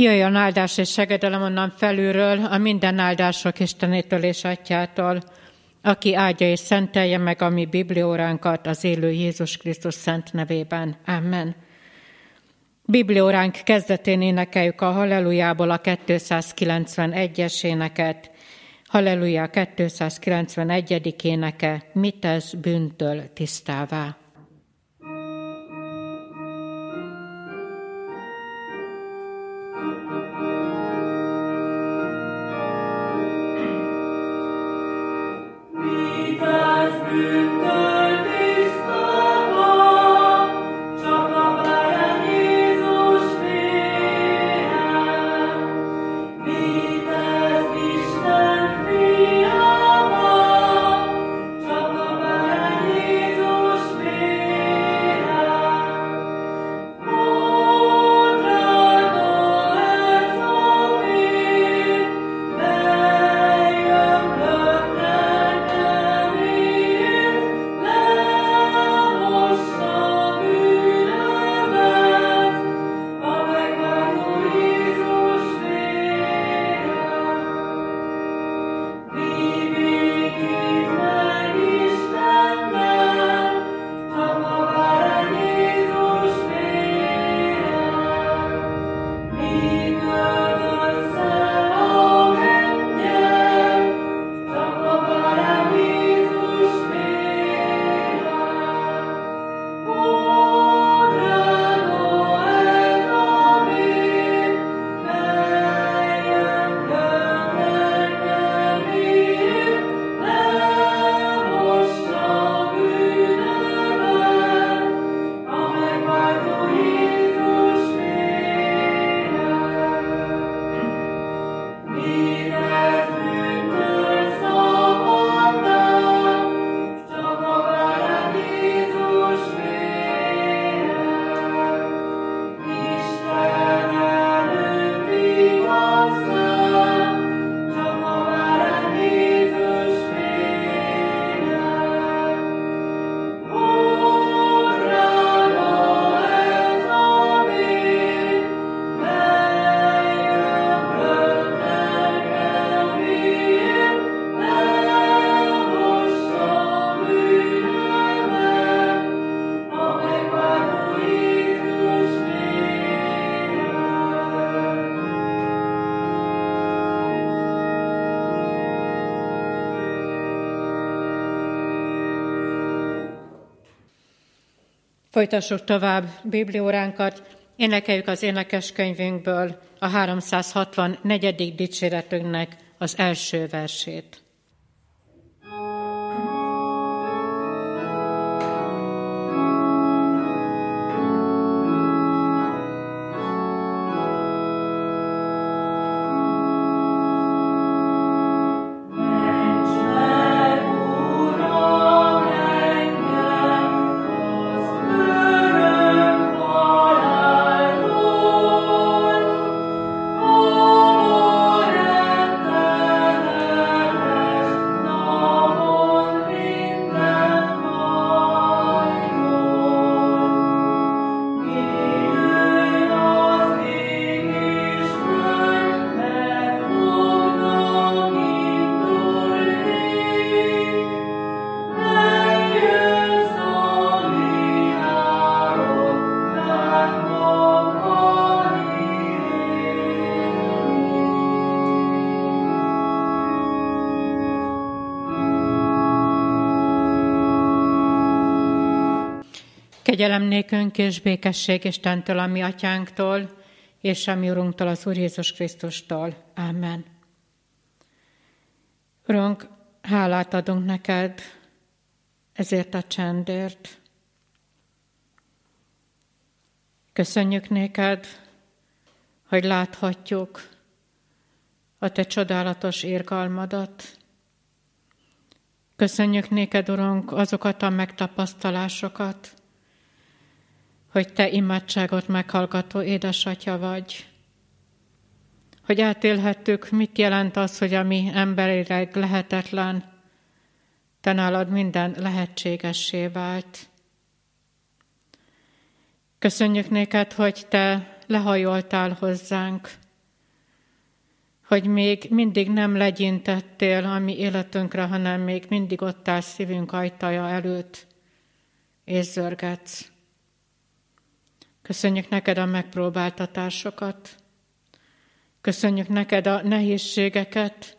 Jöjjön áldás és segedelem onnan felülről, a minden áldások Istenétől és Atyától, aki áldja és szentelje meg a mi biblióránkat az élő Jézus Krisztus szent nevében. Amen. Biblióránk kezdetén énekeljük a Hallelujából a 291-es éneket. Halleluja 291. éneke, mit tesz bűntől tisztává. Folytassuk tovább Biblióránkat, énekeljük az énekeskönyvünkből a 364. dicséretünknek az első versét. Kegyelem nékünk és békesség Istentől, a mi atyánktól, és a mi Urunktól, az Úr Jézus Krisztustól. Amen. Urunk, hálát adunk neked ezért a csendért. Köszönjük néked, hogy láthatjuk a te csodálatos érgalmadat. Köszönjük néked, Urunk, azokat a megtapasztalásokat, hogy te imádságot meghallgató édesatya vagy. Hogy átélhettük, mit jelent az, hogy ami emberileg lehetetlen, te nálad minden lehetségessé vált. Köszönjük néked, hogy te lehajoltál hozzánk, hogy még mindig nem legyintettél a mi életünkre, hanem még mindig ott áll szívünk ajtaja előtt, és zörgetsz. Köszönjük neked a megpróbáltatásokat, köszönjük neked a nehézségeket,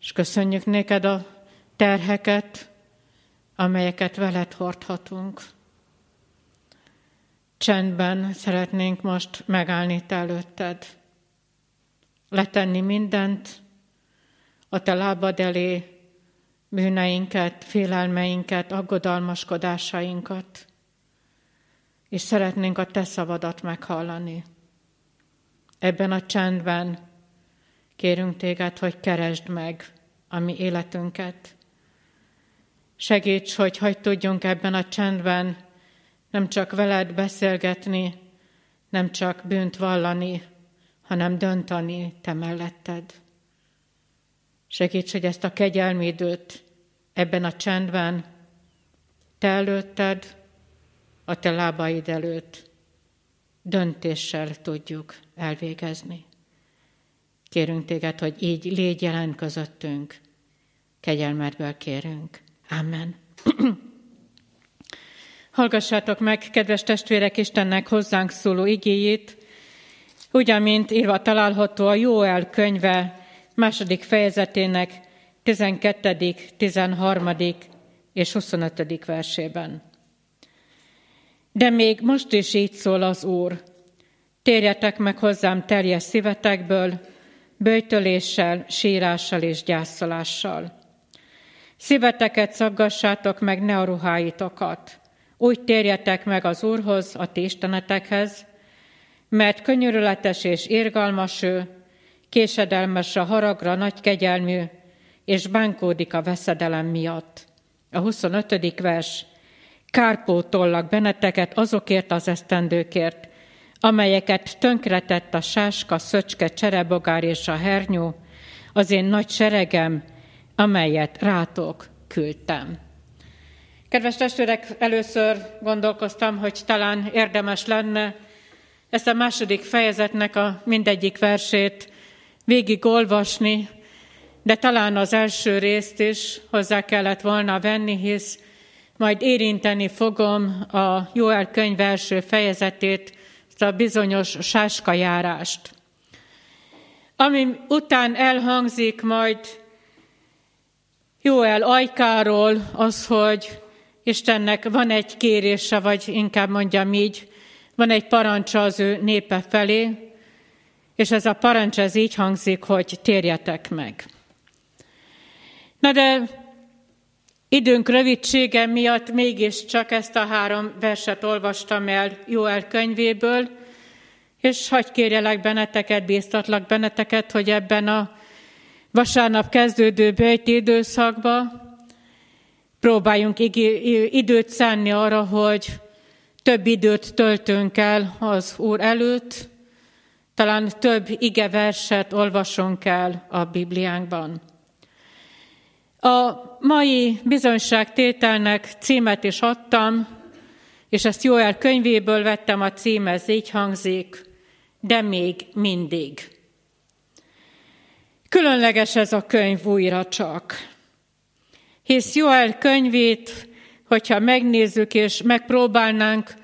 és köszönjük neked a terheket, amelyeket veled hordhatunk. Csendben szeretnénk most megállni te előtted, letenni mindent a te lábad elé, bűneinket, félelmeinket, aggodalmaskodásainkat, és szeretnénk a te szavadat meghallani. Ebben a csendben kérünk téged, hogy keresd meg a mi életünket. Segíts, hogy hogy tudjunk ebben a csendben nem csak veled beszélgetni, nem csak bűnt vallani, hanem döntani te melletted. Segíts, hogy ezt a kegyelmi időt ebben a csendben te előtted, a te lábaid előtt döntéssel tudjuk elvégezni. Kérünk téged, hogy így légy jelen közöttünk. Kegyelmedből kérünk. Amen. Hallgassátok meg, kedves testvérek, Istennek hozzánk szóló igéjét, ugyanmint írva található a Jóel könyve második fejezetének 12., 13. és 25. versében. De még most is így szól az Úr. Térjetek meg hozzám teljes szívetekből, bőjtöléssel, sírással és gyászolással. Szíveteket szaggassátok meg, ne a ruháitokat. Úgy térjetek meg az Úrhoz, a ti istenetekhez, mert könyörületes és érgalmas ő, késedelmes a haragra, nagy kegyelmű, és bánkódik a veszedelem miatt. A 25. vers. Kárpótollak benneteket azokért az esztendőkért, amelyeket tönkretett a sáska, szöcske, cserebogár és a hernyó, az én nagy seregem, amelyet rátok küldtem. Kedves testvérek, először gondolkoztam, hogy talán érdemes lenne ezt a második fejezetnek a mindegyik versét végig olvasni, de talán az első részt is hozzá kellett volna venni, hisz majd érinteni fogom a Jóel könyv első fejezetét, ezt a bizonyos sáskajárást. Ami után elhangzik majd Jóel ajkáról az, hogy Istennek van egy kérése, vagy inkább mondjam így, van egy parancsa az ő népe felé, és ez a parancs ez így hangzik, hogy térjetek meg. Na de időnk rövidsége miatt mégiscsak ezt a három verset olvastam el Jóel könyvéből, és hagy kérjelek benneteket, bíztatlak benneteket, hogy ebben a vasárnap kezdődő bőjti időszakban próbáljunk időt szánni arra, hogy több időt töltünk el az Úr előtt, talán több ige verset olvasunk el a Bibliánkban. A mai bizonyságtételnek címet is adtam, és ezt Jóel könyvéből vettem a cím, ez így hangzik, de még mindig. Különleges ez a könyv újra csak hisz Joel könyvét, hogyha megnézzük és megpróbálnánk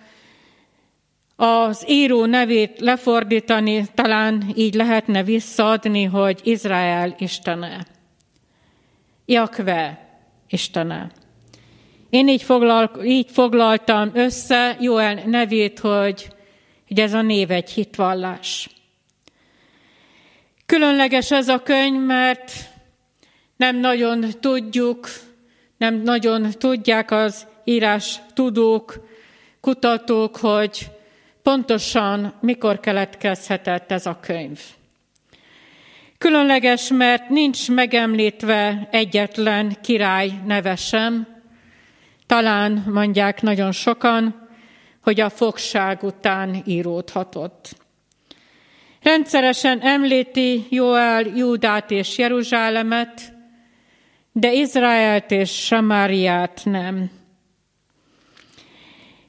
az író nevét lefordítani, talán így lehetne visszaadni, hogy Izrael istene. Jakve istene. Én így, foglal, így foglaltam össze Joel nevét, hogy, hogy ez a név egy hitvallás. Különleges ez a könyv, mert nem nagyon tudjuk, nem nagyon tudják az írás tudók, kutatók, hogy pontosan mikor keletkezhetett ez a könyv. Különleges, mert nincs megemlítve egyetlen király neve sem. Talán mondják nagyon sokan, hogy a fogság után íródhatott. Rendszeresen említi Joel Júdát és Jeruzsálemet, de Izraelt és Samáriát nem.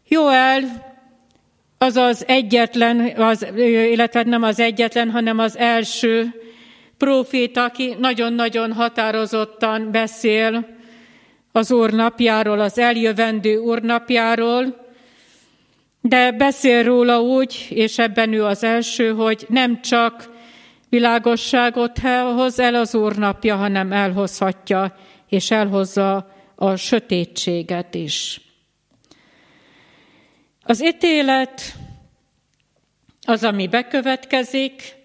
Joel az az egyetlen, az, illetve nem az egyetlen, hanem az első próféta, aki nagyon-nagyon határozottan beszél az Úr napjáról, az eljövendő Úr napjáról, de beszél róla úgy, és ebben ő az első, hogy nem csak világosságot hoz el az Úr hanem elhozhatja, és elhozza a sötétséget is. Az ítélet az, ami bekövetkezik,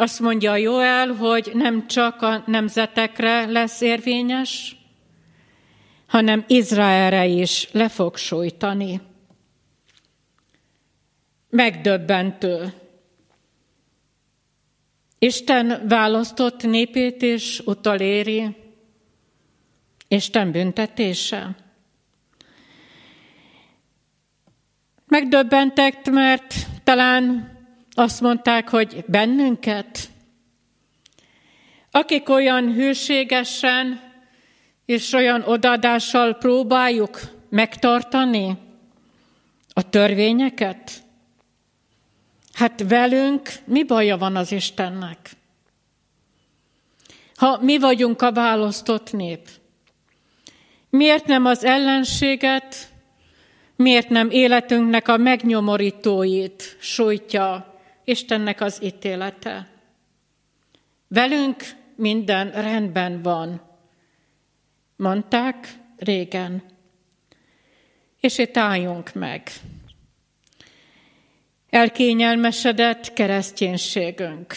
azt mondja Joel, hogy nem csak a nemzetekre lesz érvényes, hanem Izraelre is le fog sújtani. Megdöbbentő. Isten választott népét is utaléri, Isten büntetése. Megdöbbentek, mert talán azt mondták, hogy bennünket, akik olyan hűségesen és olyan odaadással próbáljuk megtartani a törvényeket, hát velünk mi baja van az Istennek? Ha mi vagyunk a választott nép, miért nem az ellenséget, miért nem életünknek a megnyomorítóit sújtja Istennek az ítélete. Velünk minden rendben van, mondták régen. És itt álljunk meg. Elkényelmesedett kereszténységünk,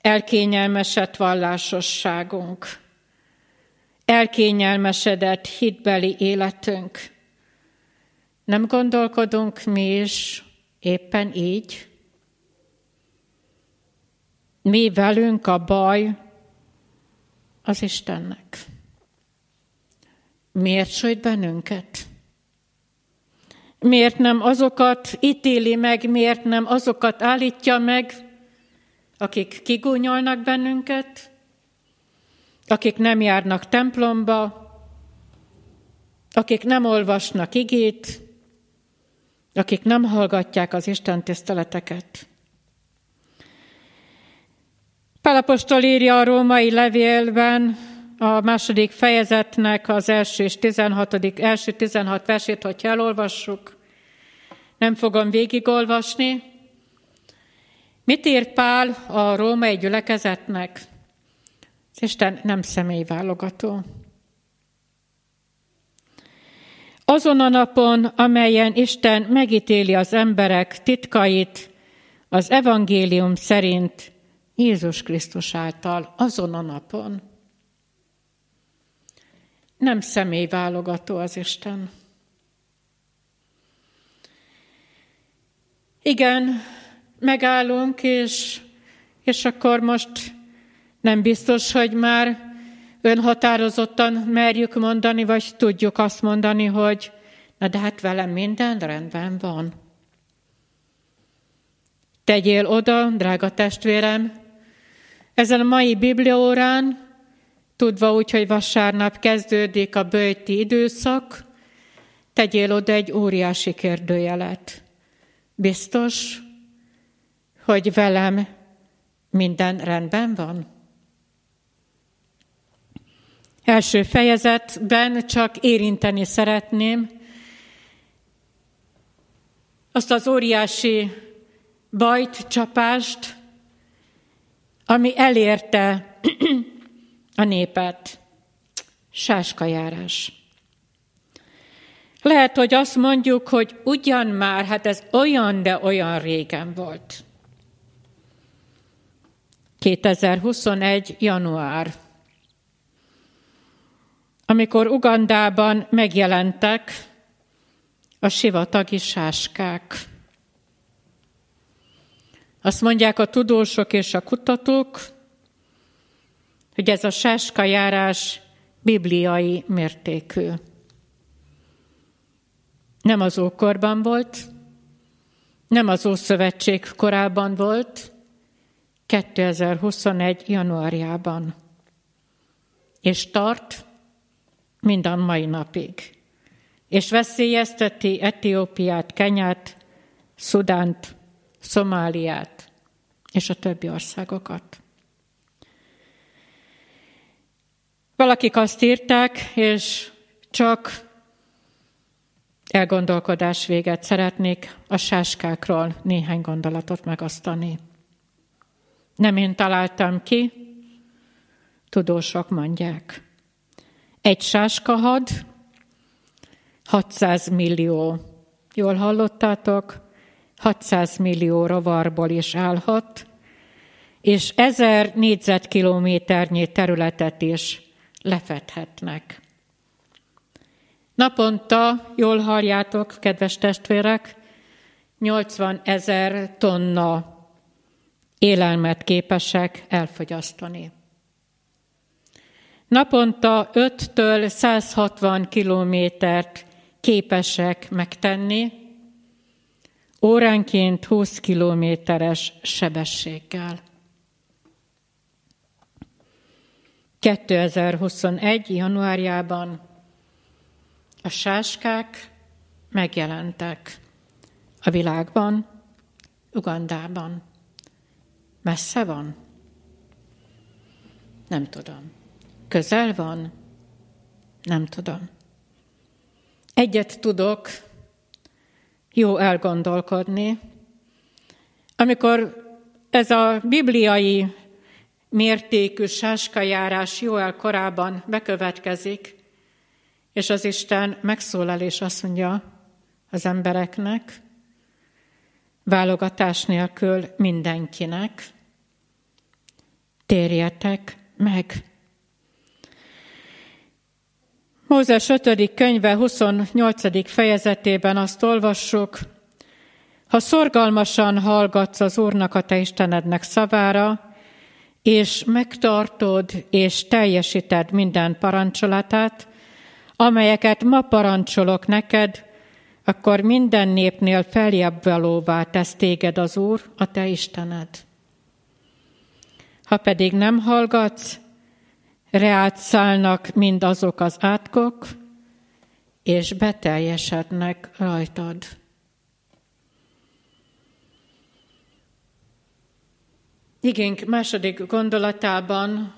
elkényelmesedett vallásosságunk, elkényelmesedett hitbeli életünk. Nem gondolkodunk mi is éppen így? Mi velünk a baj az Istennek. Miért sújt bennünket? Miért nem azokat ítéli meg, miért nem azokat állítja meg, akik kigúnyolnak bennünket, akik nem járnak templomba, akik nem olvasnak igét, akik nem hallgatják az Isten tiszteleteket. Pálapostól írja a római levélben, a második fejezetnek az első és 16. első 16 versét, hogyha elolvassuk, nem fogom végigolvasni. Mit írt Pál a római gyülekezetnek? Az Isten nem személyválogató. Azon a napon, amelyen Isten megítéli az emberek titkait, az evangélium szerint Jézus Krisztus által azon a napon. Nem személyválogató az Isten. Igen, megállunk, és, és akkor most nem biztos, hogy már önhatározottan merjük mondani, vagy tudjuk azt mondani, hogy na de hát velem minden rendben van. Tegyél oda, drága testvérem, ezen a mai bibliórán, tudva úgy, hogy vasárnap kezdődik a bőti időszak, tegyél oda egy óriási kérdőjelet. Biztos, hogy velem minden rendben van? Első fejezetben csak érinteni szeretném azt az óriási bajt, csapást, ami elérte a népet. Sáskajárás. Lehet, hogy azt mondjuk, hogy ugyan már, hát ez olyan, de olyan régen volt. 2021. január. Amikor Ugandában megjelentek a sivatagi sáskák. Azt mondják a tudósok és a kutatók, hogy ez a sáskajárás bibliai mértékű. Nem az ókorban volt, nem az Ószövetség korában volt, 2021. januárjában. És tart minden mai napig. És veszélyezteti Etiópiát, Kenyát, Szudánt, Szomáliát és a többi országokat. Valakik azt írták, és csak elgondolkodás véget szeretnék a sáskákról néhány gondolatot megasztani. Nem én találtam ki, tudósok mondják. Egy sáskahad 600 millió, jól hallottátok, 600 millió rovarból is állhat, és ezer négyzetkilométernyi területet is lefedhetnek. Naponta, jól halljátok, kedves testvérek, 80 ezer tonna élelmet képesek elfogyasztani. Naponta 5-től 160 kilométert képesek megtenni, óránként 20 kilométeres sebességgel. 2021. januárjában a sáskák megjelentek a világban, Ugandában. Messze van? Nem tudom. Közel van? Nem tudom. Egyet tudok, jó elgondolkodni, amikor ez a bibliai mértékű sáskajárás Jóel korában bekövetkezik, és az Isten megszólal és azt mondja az embereknek, válogatás nélkül mindenkinek, térjetek meg. Mózes 5. könyve 28. fejezetében azt olvassuk, ha szorgalmasan hallgatsz az Úrnak a te Istenednek szavára, és megtartod és teljesíted minden parancsolatát, amelyeket ma parancsolok neked, akkor minden népnél feljebb valóvá tesz téged az Úr, a te Istened. Ha pedig nem hallgatsz, reát szállnak mind azok az átkok, és beteljesednek rajtad. Igénk második gondolatában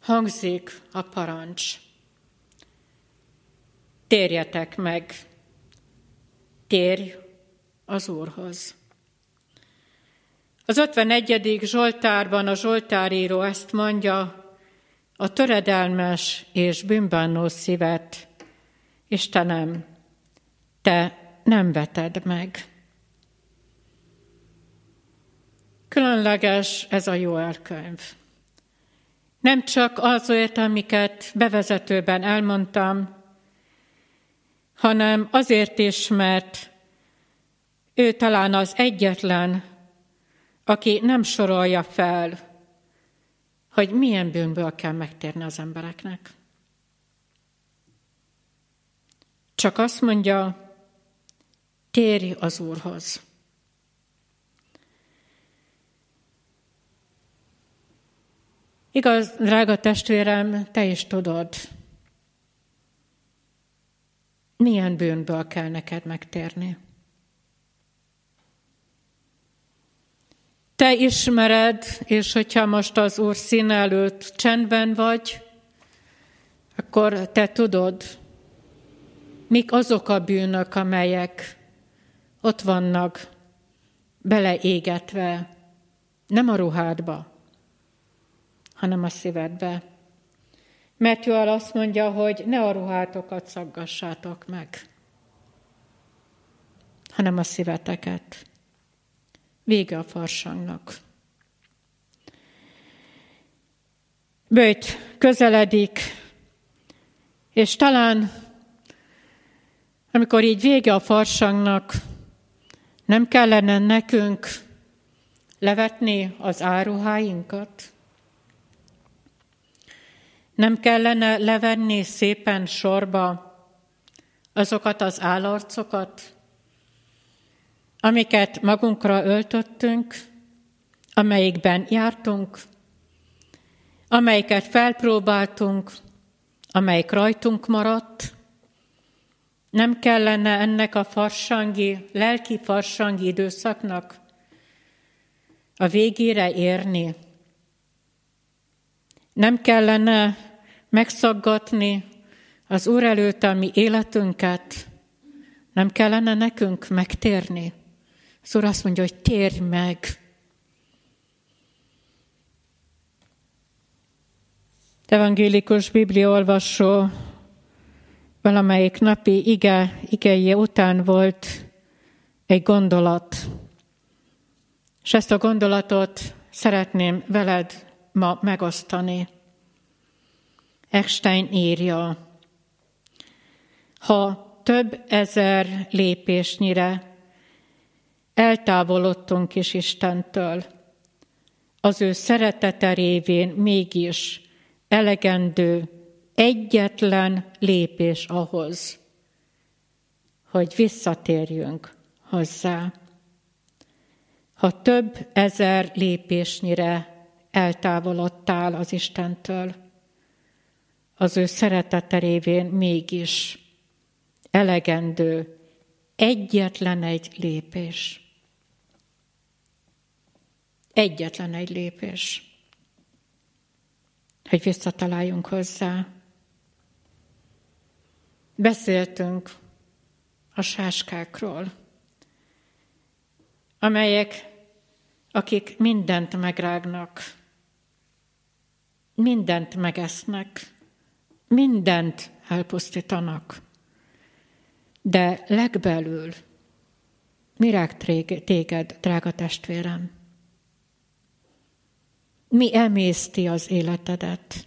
hangzik a parancs. Térjetek meg, térj az Úrhoz. Az 51. Zsoltárban a Zsoltáríró ezt mondja, a töredelmes és bűnbánó szívet, Istenem, te nem veted meg. Különleges ez a jó elkönyv. Nem csak azért, amiket bevezetőben elmondtam, hanem azért is, mert ő talán az egyetlen, aki nem sorolja fel, hogy milyen bűnből kell megtérni az embereknek. Csak azt mondja, térj az Úrhoz. Igaz, drága testvérem, te is tudod, milyen bűnből kell neked megtérni. Te ismered, és hogyha most az Úr szín előtt csendben vagy, akkor te tudod, mik azok a bűnök, amelyek ott vannak beleégetve, nem a ruhádba, hanem a szívedbe. Mert Joel azt mondja, hogy ne a ruhátokat szaggassátok meg, hanem a szíveteket. Vége a farsangnak. Bőjt közeledik, és talán, amikor így vége a farsangnak, nem kellene nekünk levetni az áruháinkat? Nem kellene levenni szépen sorba azokat az állarcokat, amiket magunkra öltöttünk, amelyikben jártunk, amelyiket felpróbáltunk, amelyik rajtunk maradt, nem kellene ennek a farsangi, lelki farsangi időszaknak a végére érni. Nem kellene, megszaggatni az Úr előtt a mi életünket, nem kellene nekünk megtérni? Úr azt mondja, hogy térj meg. Evangélikus bibliaolvasó valamelyik napi ige, igéje után volt egy gondolat. És ezt a gondolatot szeretném veled ma megosztani. Eckstein írja, ha több ezer lépésnyire eltávolodtunk is Istentől, az ő szeretete révén mégis elegendő egyetlen lépés ahhoz, hogy visszatérjünk hozzá. Ha több ezer lépésnyire eltávolodtál az Istentől, az ő szeretete révén mégis elegendő egyetlen egy lépés. Egyetlen egy lépés, hogy visszataláljunk hozzá. Beszéltünk a sáskákról, amelyek, akik mindent megrágnak, mindent megesznek, mindent elpusztítanak. De legbelül mi rág téged, drága testvérem? Mi emészti az életedet?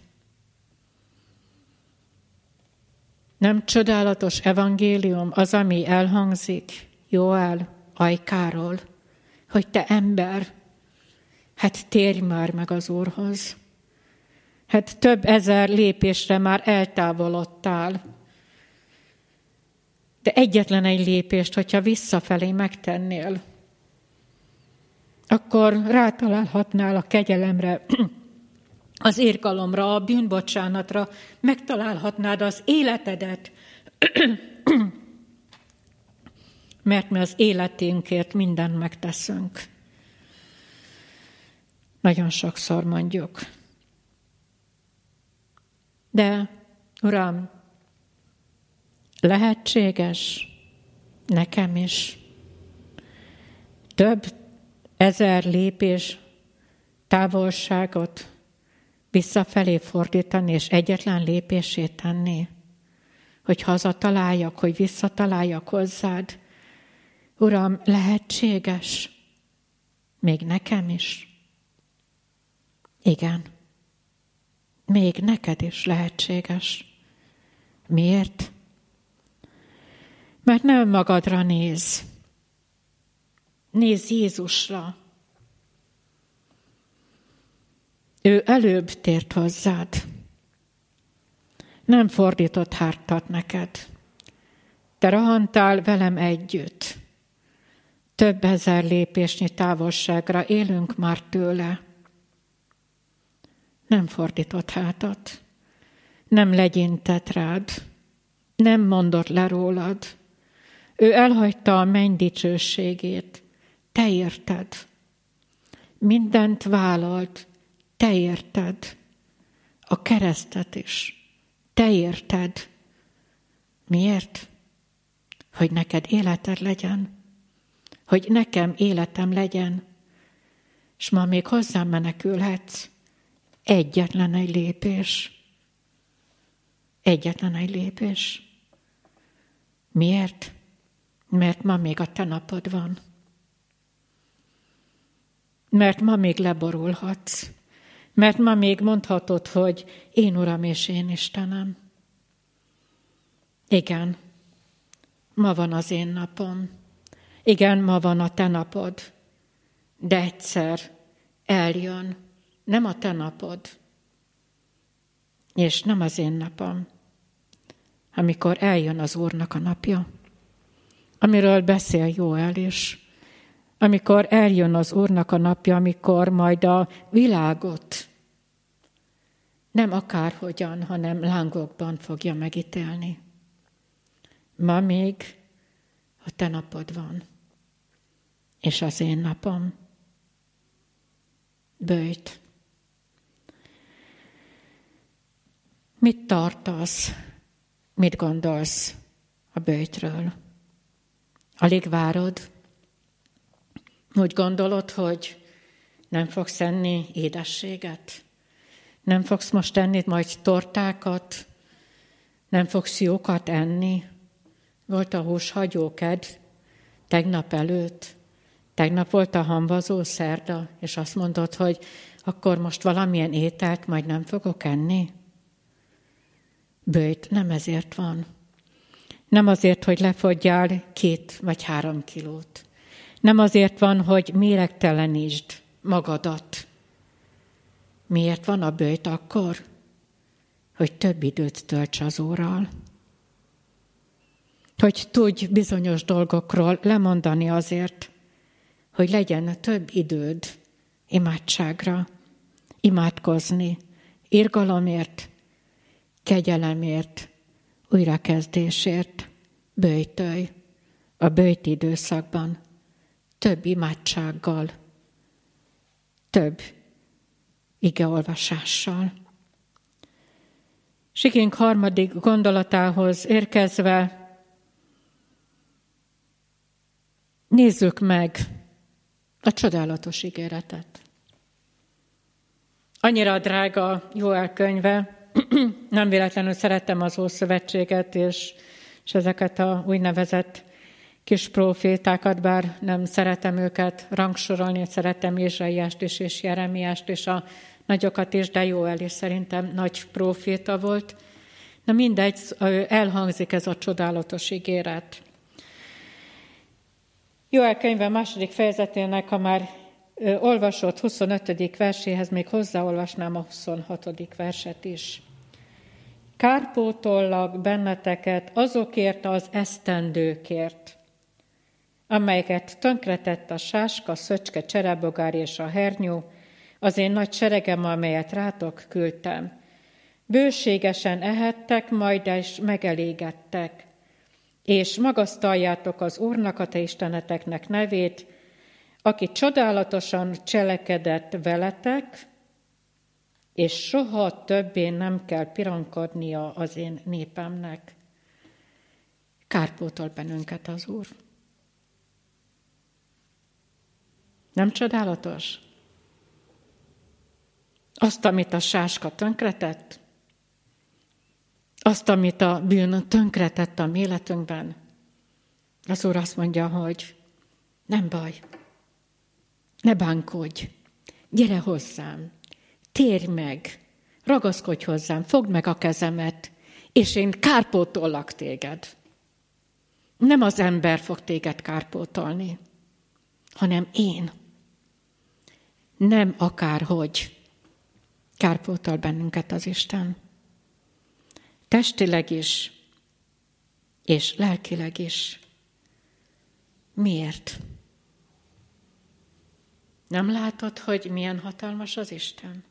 Nem csodálatos evangélium az, ami elhangzik Joel ajkáról, hogy te ember, hát térj már meg az Úrhoz. Hát több ezer lépésre már eltávolodtál. De egyetlen egy lépést, hogyha visszafelé megtennél, akkor rátalálhatnál a kegyelemre, az érgalomra, a bűnbocsánatra, megtalálhatnád az életedet, mert mi az életünkért mindent megteszünk. Nagyon sokszor mondjuk. De, Uram, lehetséges nekem is több ezer lépés távolságot visszafelé fordítani, és egyetlen lépését tenni, hogy hazataláljak, hogy visszataláljak hozzád. Uram, lehetséges? Még nekem is? Igen. Még neked is lehetséges. Miért? Mert nem magadra néz. Nézz Jézusra. Ő előbb tért hozzád. Nem fordított hártat neked. Te rohantál velem együtt. Több ezer lépésnyi távolságra élünk már tőle. Nem fordított hátat. Nem legyintett rád. Nem mondott le rólad. Ő elhagyta a menny dicsőségét. Te érted. Mindent vállalt, te érted a keresztet is. Te érted. Miért? Hogy neked életed legyen. Hogy nekem életem legyen. És ma még hozzám menekülhetsz. Egyetlen egy lépés. Egyetlen egy lépés. Miért? Mert ma még a te napod van. Mert ma még leborulhatsz. Mert ma még mondhatod, hogy én Uram és én Istenem. Igen, ma van az én napom. Igen, ma van a te napod. De egyszer eljön, nem a te napod, és nem az én napom, amikor eljön az Úrnak a napja, amiről beszél Jóel is amikor eljön az Úrnak a napja, amikor majd a világot nem akárhogyan, hanem lángokban fogja megítélni. Ma még a te napod van, és az én napom. Bőjt. Mit tartasz? Mit gondolsz a bőjtről? Alig várod? Úgy gondolod, hogy nem fogsz enni édességet? Nem fogsz most enni majd tortákat? Nem fogsz jókat enni? Volt a hús hagyóked tegnap előtt? Tegnap volt a hambazó szerda, és azt mondod, hogy akkor most valamilyen ételt majd nem fogok enni? Bőjt nem ezért van. Nem azért, hogy lefogyjál két vagy három kilót. Nem azért van, hogy méregtelenítsd magadat. Miért van a bőjt akkor? Hogy több időt tölts az Úrral. Hogy tudj bizonyos dolgokról lemondani azért, hogy legyen több időd imádságra, imádkozni, irgalomért, kegyelemért, újrakezdésért, bőjtölj a bőjt időszakban, több imádsággal, több igeolvasással. Sikink harmadik gondolatához érkezve nézzük meg a csodálatos ígéretet. Annyira drága Joel könyve, nem véletlenül szerettem az Ószövetséget, és, és ezeket a úgynevezett kis profétákat, bár nem szeretem őket rangsorolni, szeretem Ézsaiást is, és Jeremiást, és a nagyokat is, de Joel is szerintem nagy proféta volt. Na mindegy, elhangzik ez a csodálatos ígéret. Joel könyve második fejezetének, ha már olvasott 25. verséhez még hozzáolvasnám a 26. verset is. Kárpótollak benneteket azokért az esztendőkért, amelyeket tönkretett a sáska, szöcske, cserebogár és a hernyó, az én nagy seregem, amelyet rátok küldtem. Bőségesen ehettek, majd is megelégettek, és magasztaljátok az Úrnak, a te isteneteknek nevét, aki csodálatosan cselekedett veletek, és soha többé nem kell pironkodnia az én népemnek. Kárpótol bennünket az Úr. Nem csodálatos? Azt, amit a sáska tönkretett, azt, amit a bűn tönkretett a életünkben, az Úr azt mondja, hogy nem baj, ne bánkodj, gyere hozzám, térj meg, ragaszkodj hozzám, fogd meg a kezemet, és én kárpótollak téged. Nem az ember fog téged kárpótolni, hanem én. Nem akárhogy kárpótol bennünket az Isten. Testileg is, és lelkileg is. Miért? Nem látod, hogy milyen hatalmas az Isten?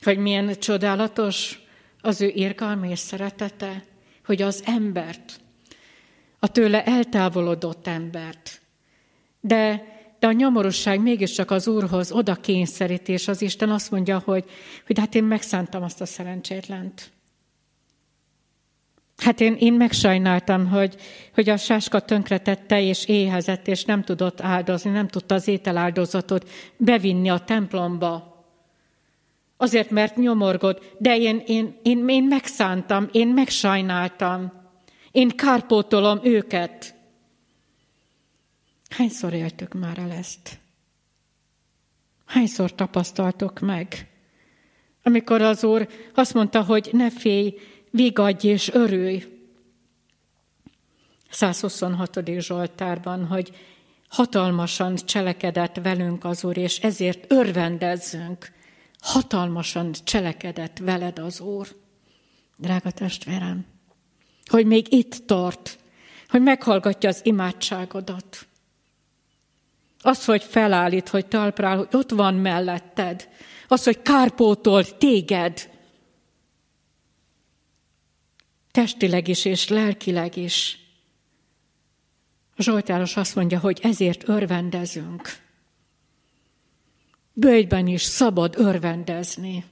Hogy milyen csodálatos az ő irgalmi és szeretete, hogy az embert, a tőle eltávolodott embert, de, de a nyomorosság mégiscsak az Úrhoz oda kényszerítés, és az Isten azt mondja, hogy, hogy hát én megszántam azt a szerencsétlent. Hát én, én megsajnáltam, hogy, hogy a sáska tönkretette és éhezett, és nem tudott áldozni, nem tudta az ételáldozatot bevinni a templomba. Azért, mert nyomorgott, de én, én, én, én megszántam, én megsajnáltam. Én kárpótolom őket. Hányszor éltük már el ezt? Hányszor tapasztaltok meg? Amikor az Úr azt mondta, hogy ne félj, vigadj és örülj. 126. Zsoltárban, hogy hatalmasan cselekedett velünk az Úr, és ezért örvendezzünk. Hatalmasan cselekedett veled az Úr. Drága testvérem, hogy még itt tart, hogy meghallgatja az imádságodat. Az, hogy felállít, hogy talprál, hogy ott van melletted. Az, hogy kárpótol téged, testileg is és lelkileg is. A Zsoltáros azt mondja, hogy ezért örvendezünk. Bőjben is szabad örvendezni.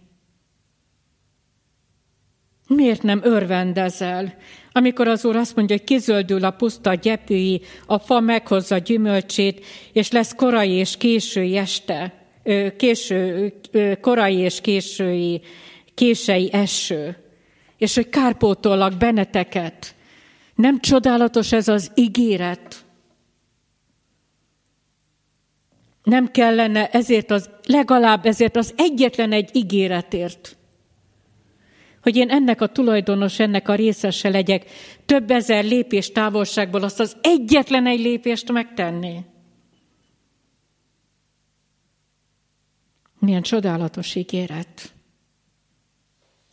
Miért nem örvendezel? Amikor az Úr azt mondja, hogy kizöldül a puszta gyepői, a fa meghozza gyümölcsét, és lesz korai és késői este, késő, korai és késői, kései eső, és hogy kárpótollak benneteket. Nem csodálatos ez az ígéret? Nem kellene ezért az, legalább ezért az egyetlen egy ígéretért, hogy én ennek a tulajdonos, ennek a részese legyek, több ezer lépés távolságból azt az egyetlen egy lépést megtenni. Milyen csodálatos ígéret.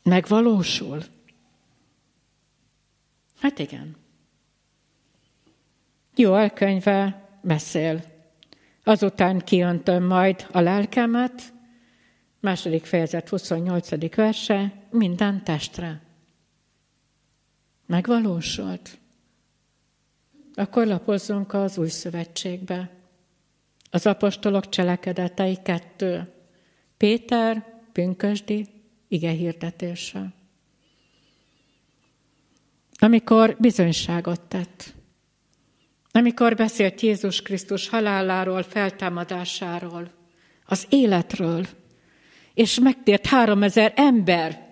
Megvalósul. Hát igen. Jó elkönyve beszél. Azután kiöntöm majd a lelkemet, második fejezet 28. verse, minden testre. Megvalósult. Akkor lapozzunk az új szövetségbe. Az apostolok cselekedetei kettő. Péter, pünkösdi, ige hirdetése. Amikor bizonyságot tett. Amikor beszélt Jézus Krisztus haláláról, feltámadásáról, az életről, és megtért három ezer ember.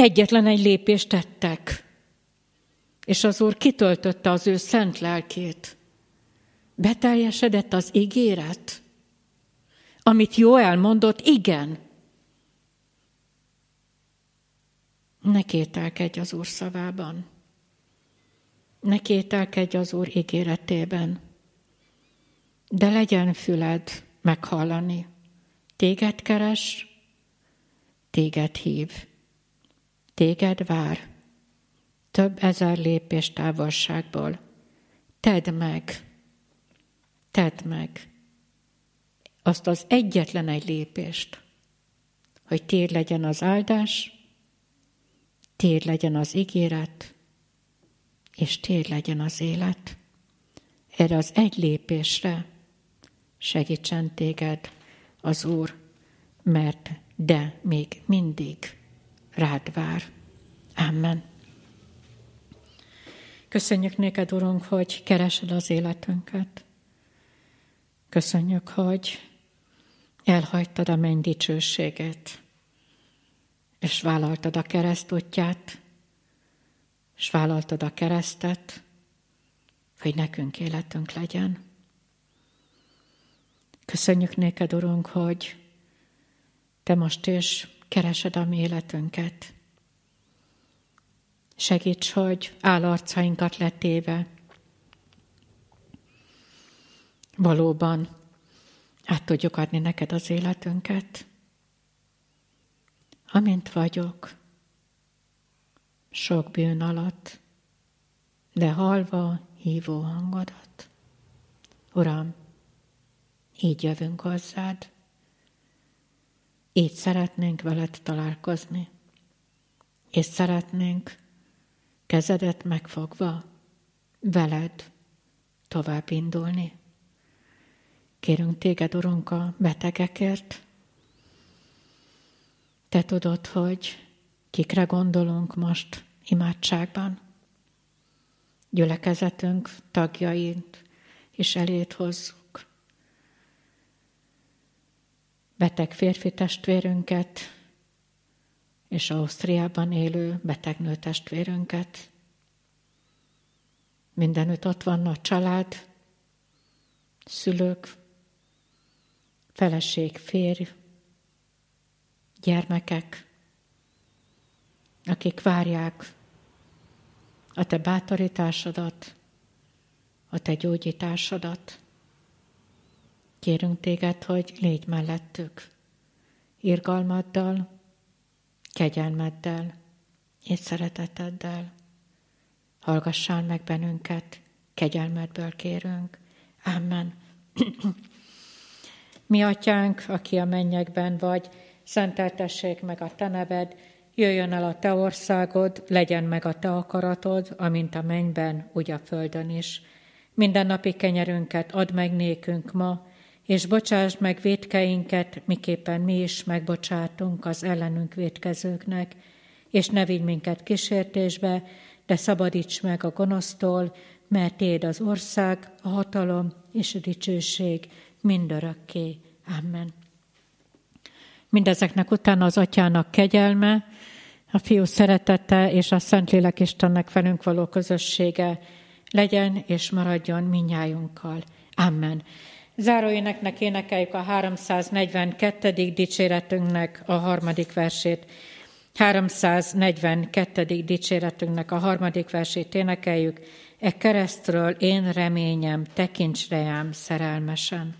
Egyetlen egy lépést tettek, és az Úr kitöltötte az ő szent lelkét. Beteljesedett az ígéret, amit jó elmondott, igen. Ne kételkedj az Úr szavában. Ne kételkedj az Úr ígéretében. De legyen füled meghallani. Téged keres, téged hív, téged vár, több ezer lépés távolságból. Tedd meg, tedd meg azt az egyetlen egy lépést, hogy tér legyen az áldás, tér legyen az ígéret, és tér legyen az élet. Erre az egy lépésre segítsen téged az Úr, mert de még mindig rád vár. Amen. Köszönjük néked, Urunk, hogy keresed az életünket. Köszönjük, hogy elhagytad a menny dicsőséget, és vállaltad a keresztútját, és vállaltad a keresztet, hogy nekünk életünk legyen. Köszönjük néked, Urunk, hogy Te most is keresed a mi életünket. Segíts, hogy állarcainkat letéve valóban át tudjuk adni neked az életünket. Amint vagyok, sok bűn alatt, de halva hívó hangodat. Uram, így jövünk hozzád. Így szeretnénk veled találkozni. És szeretnénk kezedet megfogva veled tovább indulni. Kérünk téged, Urunk, a betegekért. Te tudod, hogy kikre gondolunk most imádságban. Gyülekezetünk tagjait is elét beteg férfi testvérünket, és Ausztriában élő betegnő testvérünket. Mindenütt ott van a család, szülők, feleség, férj, gyermekek, akik várják a te bátorításodat, a te gyógyításodat. Kérünk téged, hogy légy mellettük, irgalmaddal, kegyelmeddel és szereteteddel. Hallgassál meg bennünket, kegyelmedből kérünk. Amen. Mi atyánk, aki a mennyekben vagy, szenteltessék meg a te neved, jöjjön el a te országod, legyen meg a te akaratod, amint a mennyben, úgy a földön is. Minden napi kenyerünket add meg nékünk ma, és bocsásd meg védkeinket, miképpen mi is megbocsátunk az ellenünk védkezőknek, és ne vigy minket kísértésbe, de szabadíts meg a gonosztól, mert Téd az ország, a hatalom és a dicsőség mindörökké. Amen. Mindezeknek utána az atyának kegyelme, a fiú szeretete és a Szentlélek Istennek velünk való közössége legyen és maradjon minnyájunkkal. Amen. Záróéneknek énekeljük a 342. dicséretünknek a harmadik versét. 342. dicséretünknek a harmadik versét énekeljük. E keresztről én reményem, tekints reám szerelmesen.